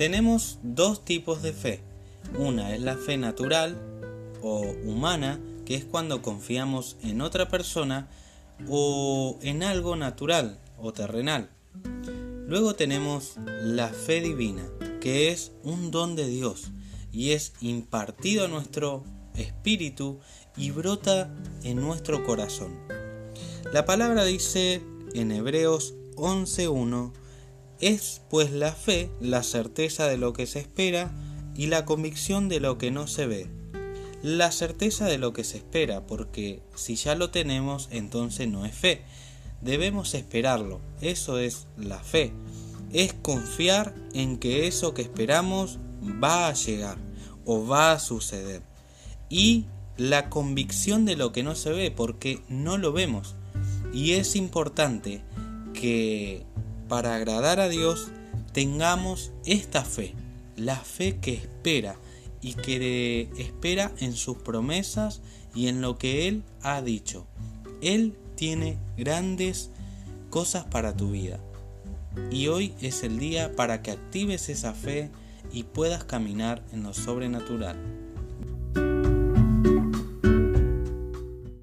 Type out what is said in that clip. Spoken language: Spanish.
Tenemos dos tipos de fe. Una es la fe natural o humana, que es cuando confiamos en otra persona o en algo natural o terrenal. Luego tenemos la fe divina, que es un don de Dios y es impartido a nuestro espíritu y brota en nuestro corazón. La palabra dice en Hebreos 11.1, es pues la fe la certeza de lo que se espera y la convicción de lo que no se ve. La certeza de lo que se espera, porque si ya lo tenemos, entonces no es fe. Debemos esperarlo, eso es la fe. Es confiar en que eso que esperamos va a llegar o va a suceder. Y la convicción de lo que no se ve, porque no lo vemos. Y es importante que para agradar a Dios tengamos esta fe, la fe que espera y que espera en sus promesas y en lo que Él ha dicho. Él tiene grandes cosas para tu vida. Y hoy es el día para que actives esa fe y puedas caminar en lo sobrenatural.